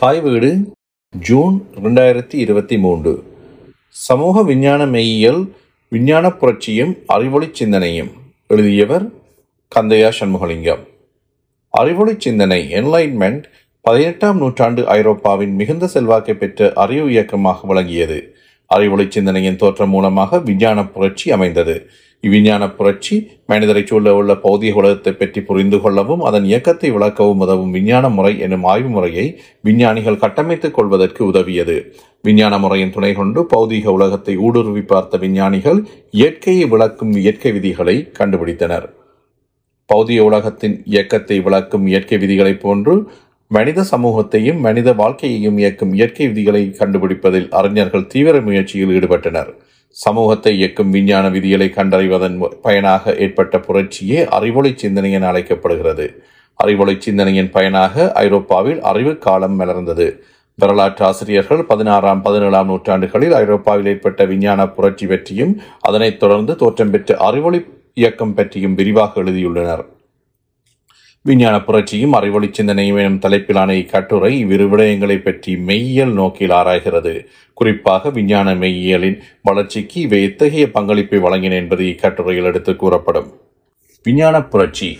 தாய் வீடு ஜூன் ரெண்டாயிரத்தி இருபத்தி மூன்று. சமூக விஞ்ஞான மெய்யியல் விஞ்ஞான புரட்சியும் அறிவொளி சிந்தனையும். எழுதியவர் கந்தையா சண்முகலிங்கம். அறிவொளி சிந்தனை என்லைன்மெண்ட் பதினெட்டாம் நூற்றாண்டு ஐரோப்பாவின் மிகுந்த செல்வாக்கை பெற்ற அறிவு இயக்கமாக விளங்கியது. அறிவொளி சிந்தனையின் தோற்றம் மூலமாக விஞ்ஞான புரட்சி அமைந்தது. இவ்விஞ்ஞான புரட்சி மனிதரை சூழ உள்ள பௌதிக உலகத்தை பற்றி புரிந்து கொள்ளவும் அதன் இயக்கத்தை விளக்கவும் உதவும் விஞ்ஞான முறை எனும் ஆய்வு முறையை விஞ்ஞானிகள் கட்டமைத்துக் கொள்வதற்கு உதவியது. விஞ்ஞான முறையின் துணை கொண்டு பௌதீக உலகத்தை ஊடுருவி பார்த்த விஞ்ஞானிகள் இயற்கையை விளக்கும் இயற்கை விதிகளை கண்டுபிடித்தனர். பௌதிக உலகத்தின் இயக்கத்தை விளக்கும் இயற்கை விதிகளைப் போன்று மனித சமூகத்தையும் மனித வாழ்க்கையையும் இயக்கும் இயற்கை விதிகளை கண்டுபிடிப்பதில் அறிஞர்கள் தீவிர முயற்சியில் ஈடுபட்டனர். சமூகத்தை இயக்கும் விஞ்ஞான விதிகளை கண்டறிவதன் பயனாக ஏற்பட்ட புரட்சியே அறிவொளி சிந்தனை என அழைக்கப்படுகிறது. அறிவொளி சிந்தனையின் பயனாக ஐரோப்பாவில் அறிவு காலம் மலர்ந்தது. வரலாற்று ஆசிரியர்கள் பதினாறாம் பதினேழாம் நூற்றாண்டுகளில் ஐரோப்பாவில் ஏற்பட்ட விஞ்ஞான புரட்சி பற்றியும் அதனைத் தொடர்ந்து தோற்றம் பெற்ற அறிவொளி இயக்கம் பற்றியும் விரிவாக எழுதியுள்ளனர். விஞ்ஞான புரட்சியும் அறிவொளி சிந்தனையும் எனும் தலைப்பிலான இக்கட்டுரை இவ்விரு விடயங்களை பற்றி மெய்யியல் நோக்கில் ஆராய்கிறது. குறிப்பாக விஞ்ஞான மெய்யியலின் வளர்ச்சிக்கு இவை எத்தகைய பங்களிப்பை வழங்கின என்பது இக்கட்டுரையில் எடுத்து கூறப்படும். விஞ்ஞான புரட்சி.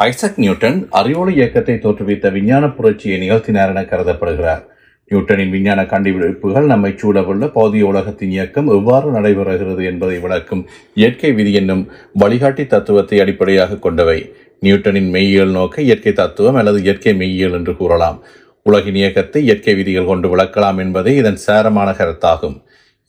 ஐசக் நியூட்டன் அறிவொளி இயக்கத்தை தோற்றுவித்த விஞ்ஞான புரட்சியை நிகழ்த்தினார் என கருதப்படுகிறார். நியூட்டனின் விஞ்ஞான கண்டுபிடிப்புகள் நம்மை சூழவுள்ள பௌதிய உலகத்தின் இயக்கம் எவ்வாறு நடைபெறுகிறது என்பதை விளக்கும் இயற்கை விதி என்னும் வழிகாட்டி தத்துவத்தை அடிப்படையாக கொண்டவை. நியூட்டனின் மெய்யியல் நோக்க இயற்கை தத்துவம் அல்லது இயற்கை மெய்யியல் என்று கூறலாம். உலகின் இயக்கத்தை இயற்கை விதிகள் கொண்டு விளக்கலாம் என்பதே இதன் சேரமான கருத்தாகும்.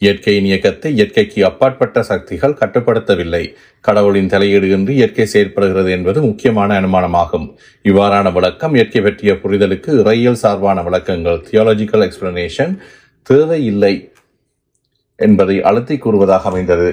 இயற்கையின் இயக்கத்தை இயற்கைக்கு அப்பாற்பட்ட சக்திகள் கட்டுப்படுத்தவில்லை. கடவுளின் தலையீடு என்று இயற்கை செயற்படுகிறது என்பது முக்கியமான அனுமானமாகும். இவ்வாறான விளக்கம் இயற்கை பற்றிய புரிதலுக்கு இறையியல் சார்பான விளக்கங்கள் தியாலஜிக்கல் எக்ஸ்பிளனேஷன் தேவையில்லை என்பதை அழுத்தி கூறுவதாக அமைந்தது.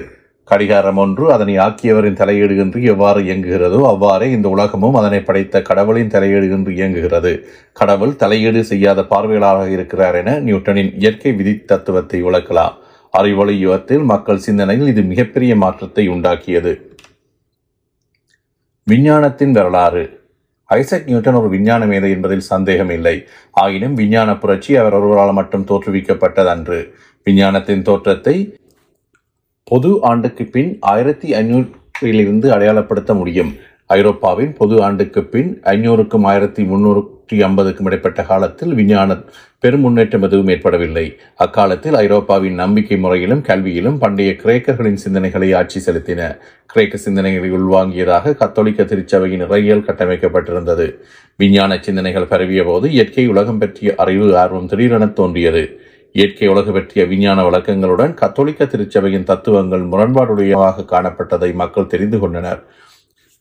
கடிகாரம் ஒன்று அதனை ஆக்கியவரின் தலையீடு என்று எவ்வாறு இயங்குகிறதோ அவ்வாறே இந்த உலகமும் அதனை படைத்த கடவுளின் தலையீடு என்று இயங்குகிறது. கடவுள் தலையீடு செய்யாத பார்வையாளராக இருக்கிறார் என நியூட்டனின் இயற்கை விதி தத்துவத்தை விளக்கலாம். அறிவொளி யுகத்தில் மக்கள் சிந்தனையில் இது மிகப்பெரிய மாற்றத்தை உண்டாக்கியது. விஞ்ஞானத்தின் வரலாறு. ஐசக் நியூட்டன் ஒரு விஞ்ஞான மேதை என்பதில் சந்தேகம் இல்லை. ஆயினும் விஞ்ஞான புரட்சி அவர் ஒருவரால் மட்டும் தோற்றுவிக்கப்பட்டதன்று விஞ்ஞானத்தின் தோற்றத்தை பொது ஆண்டுக்கு பின் ஆயிரத்தி ஐநூறிலிருந்து அடையாளப்படுத்த முடியும். ஐரோப்பாவின் பொது ஆண்டுக்கு பின் ஐநூறுக்கும் ஆயிரத்தி முன்னூற்றி ஐம்பதுக்கும் இடைப்பட்ட காலத்தில் விஞ்ஞான பெரும் முன்னேற்றம் எதுவும் ஏற்படவில்லை. அக்காலத்தில் ஐரோப்பாவின் நம்பிக்கை முறையிலும் கல்வியிலும் பண்டைய கிரேக்கர்களின் சிந்தனைகளை ஆட்சி செலுத்தின. கிரேக்க சிந்தனைகளை உள்வாங்கியதாக கத்தோலிக்க திருச்சபையின் இறையியல் கட்டமைக்கப்பட்டிருந்தது. விஞ்ஞான சிந்தனைகள் பரவிய போது இயற்கை உலகம் பற்றிய அறிவு ஆர்வம் திடீரென தோன்றியது. இயற்கை உலக பற்றிய விஞ்ஞான வழக்கங்களுடன் கத்தோலிக்க திருச்சபையின் தத்துவங்கள் முரண்பாடுடையமாக காணப்பட்டதை மக்கள் தெரிந்து கொண்டனர்.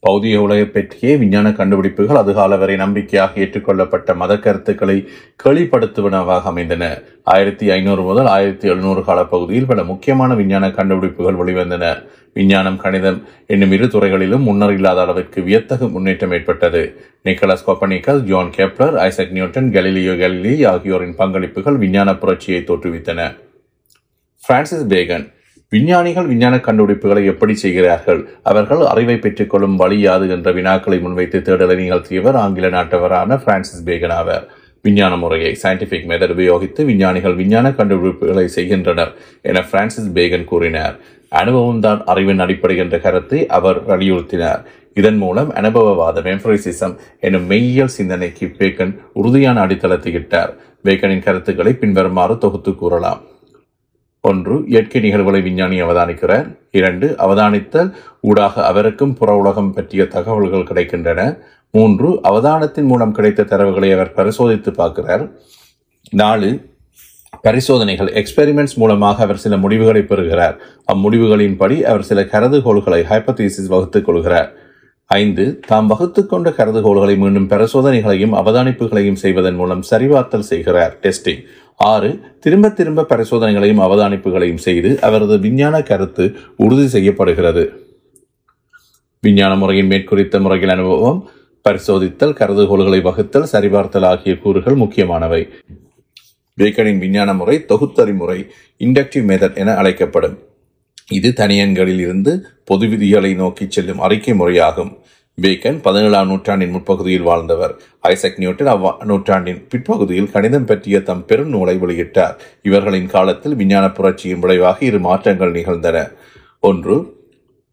பௌதிக உலகை பற்றிய விஞ்ஞான கண்டுபிடிப்புகள் அதுகால வரை நம்பிக்கையாக ஏற்றுக்கொள்ளப்பட்ட மத கருத்துக்களை கேள்விப்படுத்துவனவாக அமைந்தன. ஆயிரத்தி ஐநூறு முதல் ஆயிரத்தி எழுநூறு கால பகுதியில் பல முக்கியமான விஞ்ஞான கண்டுபிடிப்புகள் வெளிவந்தன. விஞ்ஞானம் கணிதம் என்னும் இரு துறைகளிலும் முன்னர் இல்லாத அளவிற்கு வியத்தகு முன்னேற்றம் ஏற்பட்டது. Nicolaus Copernicus John Kepler Isaac Newton Galileo Galilei ஆகியோரின் பங்களிப்புகள் விஞ்ஞான புரட்சியை தோற்றுவித்தன. பிரான்சிஸ் பேகன் விஞ்ஞானிகள் விஞ்ஞான கண்டுபிடிப்புகளை எப்படி செய்கிறார்கள்? அவர்கள் அறிவை பெற்றுக்கொள்ளும் வழி யாது என்ற வினாக்களை முன்வைத்து தேடலை நிகழ்த்தியவர் ஆங்கில நாட்டவரான பிரான்சிஸ் பேகன் ஆவர். விஞ்ஞான முறையை சயின்டிபிக் மெத்தட் உபயோகித்து விஞ்ஞானிகள் விஞ்ஞான கண்டுபிடிப்புகளை செய்கின்றனர் என பிரான்சிஸ் பேகன் கூறினார். அனுபவம்தான் அறிவின் அடிப்படை என்ற கருத்தை அவர் வலியுறுத்தினார். இதன் மூலம் அனுபவவாதம் எம்பரிசிசம் எனும் மெய்யியல் சிந்தனைக்கு பேக்கன் உறுதியான அடித்தளத்தை இட்டார். பேக்கனின் கருத்துக்களை பின்வருமாறு தொகுத்து கூறலாம். ஒன்று இயற்கை நிகழ்வுகளை விஞ்ஞானி அவதானிக்கிறார். இரண்டு அவதானித்தல் ஊடாக அவருக்கும் புற உலகம் பற்றிய தகவல்கள் கிடைக்கின்றன. மூன்று அவதானத்தின் மூலம் கிடைத்த தரவுகளை அவர் பரிசோதித்து பார்க்கிறார். நாலு பரிசோதனைகள் எக்ஸ்பெரிமெண்ட்ஸ் மூலமாக அவர் சில முடிவுகளை பெறுகிறார். அம்முடிவுகளின்படி அவர் சில கருதுகோள்களை ஹைப்பதீசிஸ் வகுத்துக் கொள்கிறார். ஐந்து தாம் வகுத்து கொண்ட கருதுகோள்களை மீண்டும் பரிசோதனைகளையும் அவதானிப்புகளையும் செய்வதன் மூலம் சரிபார்த்தல் செய்கிறார். டெஸ்டிங் ஆறு திரும்ப திரும்ப பரிசோதனைகளையும் அவதானிப்புகளையும் செய்து அவரது விஞ்ஞான கருத்து உறுதி செய்யப்படுகிறது. விஞ்ஞான முறையின் மேற்குறித்த முறையில் அனுபவம் பரிசோதித்தல் கருதுகோள்களை வகுத்தல் சரிபார்த்தல் ஆகிய கூறுகள் முக்கியமானவை. பேக்கனின் விஞ்ஞான முறை தொகுத்தறிமுறை இண்டக்டிவ் மெதட் என அழைக்கப்படும். இது தனியன்களில் இருந்து பொது விதிகளை நோக்கி செல்லும் அறிக்கை முறையாகும். பேக்கன் பதினேழாம் நூற்றாண்டின் முற்பகுதியில் வாழ்ந்தவர். ஐசக் நியூட்டன் அவ் நூற்றாண்டின் பிற்பகுதியில் கணிதம் பற்றிய தம் பெரும் நூலை வெளியிட்டார். இவர்களின் காலத்தில் விஞ்ஞான புரட்சியின் விளைவாக இரு மாற்றங்கள் நிகழ்ந்தன. ஒன்று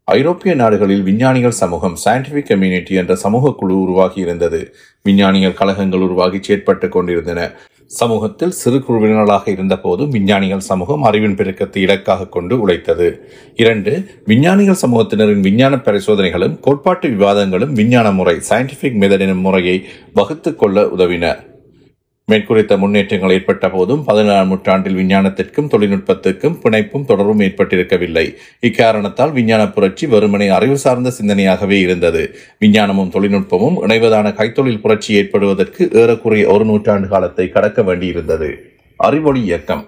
ஐரோப்பிய நாடுகளில் விஞ்ஞானிகள் சமூகம் சயின்டிபிக் கம்யூனிட்டி என்ற சமூக குழு உருவாகி இருந்தது விஞ்ஞானிகள் கழகங்கள் உருவாகி செயற்பட்டுக் கொண்டிருந்தன. சமூகத்தில் சிறு குழுவினர்களாக இருந்தபோது விஞ்ஞானிகள் சமூகம் அறிவின் பெருக்கத்தை இலக்காக கொண்டு உழைத்தது. இரண்டு விஞ்ஞானிகள் சமூகத்தினரின் விஞ்ஞான பரிசோதனைகளும் கோட்பாட்டு விவாதங்களும் விஞ்ஞான முறை சயின்டிபிக் மெதட் எனும் முறையை வகுத்து கொள்ள உதவின. மேற்குறித்த முன்னேற்றங்கள் ஏற்பட்ட போதும் பதினேழாம் நூற்றாண்டில் விஞ்ஞானத்திற்கும் தொழில்நுட்பத்திற்கும் பிணைப்பும் தொடர்பும் ஏற்பட்டிருக்கவில்லை. இக்காரணத்தால் விஞ்ஞான புரட்சி வெறுமனே அறிவு சார்ந்த சிந்தனையாகவே இருந்தது. விஞ்ஞானமும் தொழில்நுட்பமும் இணைவதான கைத்தொழில் புரட்சி ஏற்படுவதற்கு ஏறக்குறைய ஒரு நூற்றாண்டு காலத்தை கடக்க வேண்டியிருந்தது. அறிவொளி இயக்கம்.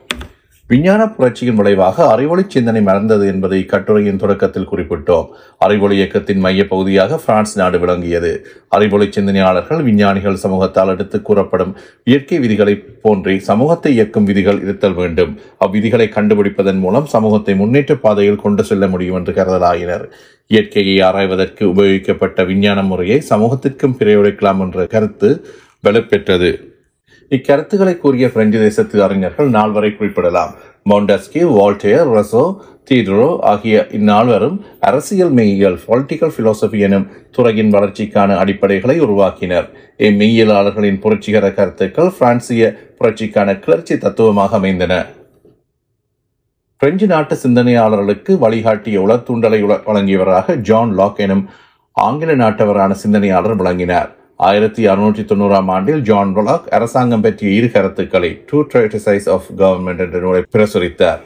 விஞ்ஞான புரட்சியின் விளைவாக அறிவொளி சிந்தனை மறந்தது என்பதை கட்டுரையின் தொடக்கத்தில் குறிப்பிட்டோம். அறிவொளி இயக்கத்தின் மைய பகுதியாக பிரான்ஸ் நாடு விளங்கியது. அறிவொளி சிந்தனையாளர்கள் விஞ்ஞானிகள் சமூகத்தால் எடுத்து கூறப்படும் இயற்கை விதிகளை போன்றே சமூகத்தை இயக்கும் விதிகள் இருத்தல் வேண்டும். அவ்விதிகளை கண்டுபிடிப்பதன் மூலம் சமூகத்தை முன்னேற்ற பாதையில் கொண்டு செல்ல முடியும் என்று கருதலாயினர். இயற்கையை ஆராய்வதற்கு உபயோகிக்கப்பட்ட விஞ்ஞான முறையை சமூகத்திற்கும் பிரயோகிக்கலாம் என்ற கருத்து வலுப்பெற்றது. இக்கருத்துக்களை கூறிய பிரெஞ்சு தேசத்து அறிஞர்கள் நால்வரை குறிப்பிடலாம். மவுண்டஸ்கி வால்டேர் ரசோ தீட்ரோ ஆகிய இந்நால்வரும் அரசியல் மெய்யியல் பொலிட்டிக்கல் பிலோசபி எனும் துறையின் வளர்ச்சிக்கான அடிப்படைகளை உருவாக்கினர். இம்மெய்யியலாளர்களின் புரட்சிகர கருத்துக்கள் பிரான்சிய புரட்சிக்கான கிளர்ச்சி தத்துவமாக அமைந்தன. பிரெஞ்சு நாட்டு சிந்தனையாளர்களுக்கு வழிகாட்டிய உளத்தூண்டலை வழங்கியவராக ஜான் லாக் எனும் ஆங்கில நாட்டவரான சிந்தனையாளர் விளங்கினார். ஆயிரத்தி அறுநூற்றி தொண்ணூறாம் ஆண்டில் ஜான் ரொலாக் அரசாங்கம் பற்றிய இரு கருத்துக்களை டூ ட்ரைட்டிசைஸ் ஆஃப் கவர்மெண்ட் என்ற நூலை பிரசுரித்தார்.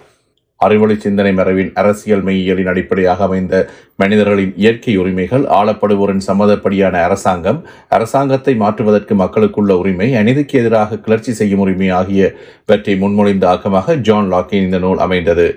அறிவொளி சிந்தனை மரபின் அரசியல் மெய்யியலின் அடிப்படையாக அமைந்த மனிதர்களின் இயற்கை உரிமைகள் ஆளப்படுவோரின் சம்மதப்படியான அரசாங்கம் அரசாங்கத்தை மாற்றுவதற்கு மக்களுக்குள்ள உரிமை அநீதிக்கு எதிராக கிளர்ச்சி செய்யும் உரிமை ஆகியவற்றை முன்மொழிந்த ஆக்கமாக ஜான் லாக்கின் இந்த நூல் அமைந்தது.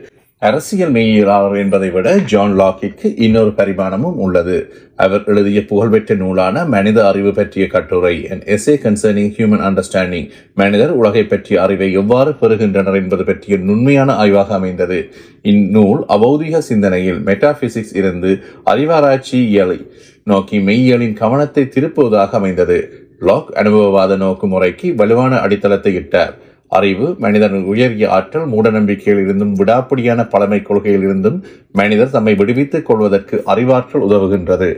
அரசியல் மெய்யியலாளர் என்பதை விட ஜான் லாக்கிற்கு இன்னொரு பரிமாணமும் உள்ளது. அவர் எழுதிய புகழ்பெற்ற நூலான மனித அறிவு பற்றிய கட்டுரை an essay concerning human understanding மனிதர் உலகை பற்றிய அறிவை எவ்வாறு பெறுகின்றனர் என்பது பற்றிய நுண்மையான ஆய்வாக அமைந்தது. இந்நூல் அபௌதிக சிந்தனையில் மெட்டாபிசிக்ஸ் இருந்து அறிவாராய்ச்சியலை நோக்கி மெய்யியலின் கவனத்தை திருப்புவதாக அமைந்தது. லாக் அனுபவவாத நோக்கு முறைக்கு வலுவான அடித்தளத்தை இட்டார். அறிவு மனிதனின் உயரிய ஆற்றல் மூடநம்பிக்கையில் இருந்தும் விடாப்பிடியான பழமை கொள்கையில் இருந்தும் மனிதர் தம்மை விடுவித்துக் கொள்வதற்கு அறிவாற்றல் உதவுகின்றது.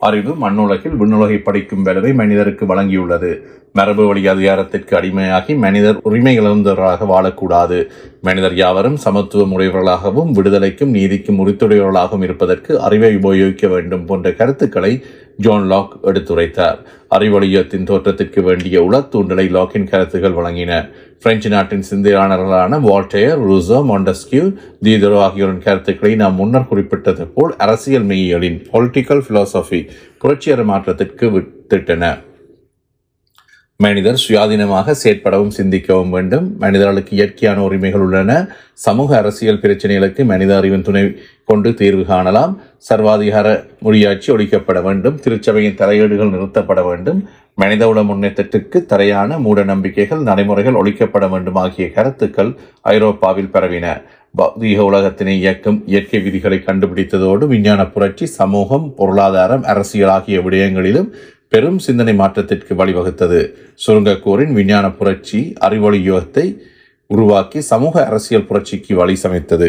அறிவு மண்ணுலகில் விண்ணுலகை படிக்கும் வேலையை மனிதருக்கு வழங்கியுள்ளது. மரபு வழி அதிகாரத்திற்கு அடிமையாகி மனிதர் உரிமை இழந்தவராக வாழக்கூடாது. மனிதர் யாவரும் சமத்துவம் உடையவர்களாகவும் விடுதலைக்கும் நீதிக்கும் உரித்துடையவர்களாகவும் இருப்பதற்கு அறிவை உபயோகிக்க வேண்டும் போன்ற கருத்துக்களை ஜான் லாக் எடுத்துரைத்தார். அறிவழியத்தின் தோற்றத்திற்கு வேண்டிய உளத்தூண்டலை லாக்கின் கருத்துக்கள் வழங்கின. பிரெஞ்சு நாட்டின் சிந்தையாளர்களான வால்டேயர் ரூசோ மொண்டஸ்கியூ தீதரோ ஆகியோரின் கருத்துக்களை நாம் முன்னர் குறிப்பிட்டது போல் அரசியல் மெய்யியலின் பொலிட்டிக்கல் பிலாசபி புரட்சியர மாற்றத்திற்கு வித்திட்டன. மனிதர் சுயாதீனமாக செயற்படவும் சிந்திக்கவும் வேண்டும். மனிதர்களுக்கு இயற்கையான உரிமைகள் உள்ளன. சமூக அரசியல் பிரச்சனைகளுக்கு மனித அறிவின் துணை கொண்டு தீர்வு காணலாம். சர்வாதிகார முடியாட்சி ஒழிக்கப்பட வேண்டும். திருச்சபையின் தலையீடுகள் நிறுத்தப்பட வேண்டும். மனிதவுல முன்னேற்றத்திற்கு தரையான மூட நம்பிக்கைகள் நடைமுறைகள் ஒழிக்கப்பட வேண்டும் ஆகிய கருத்துக்கள் ஐரோப்பாவில் பரவின. பௌதீக உலகத்தினை இயக்கும் இயற்கை விதிகளை கண்டுபிடித்ததோடு விஞ்ஞான புரட்சி சமூகம் பொருளாதாரம் அரசியல் ஆகிய விடயங்களிலும் பெரும் சிந்தனை மாற்றத்திற்கு வழிவகுத்தது. சுருங்கக்கூரின் விஞ்ஞான புரட்சி அறிவொளி யுகத்தை உருவாக்கி சமூக அரசியல் புரட்சிக்கு வழி சமைத்தது.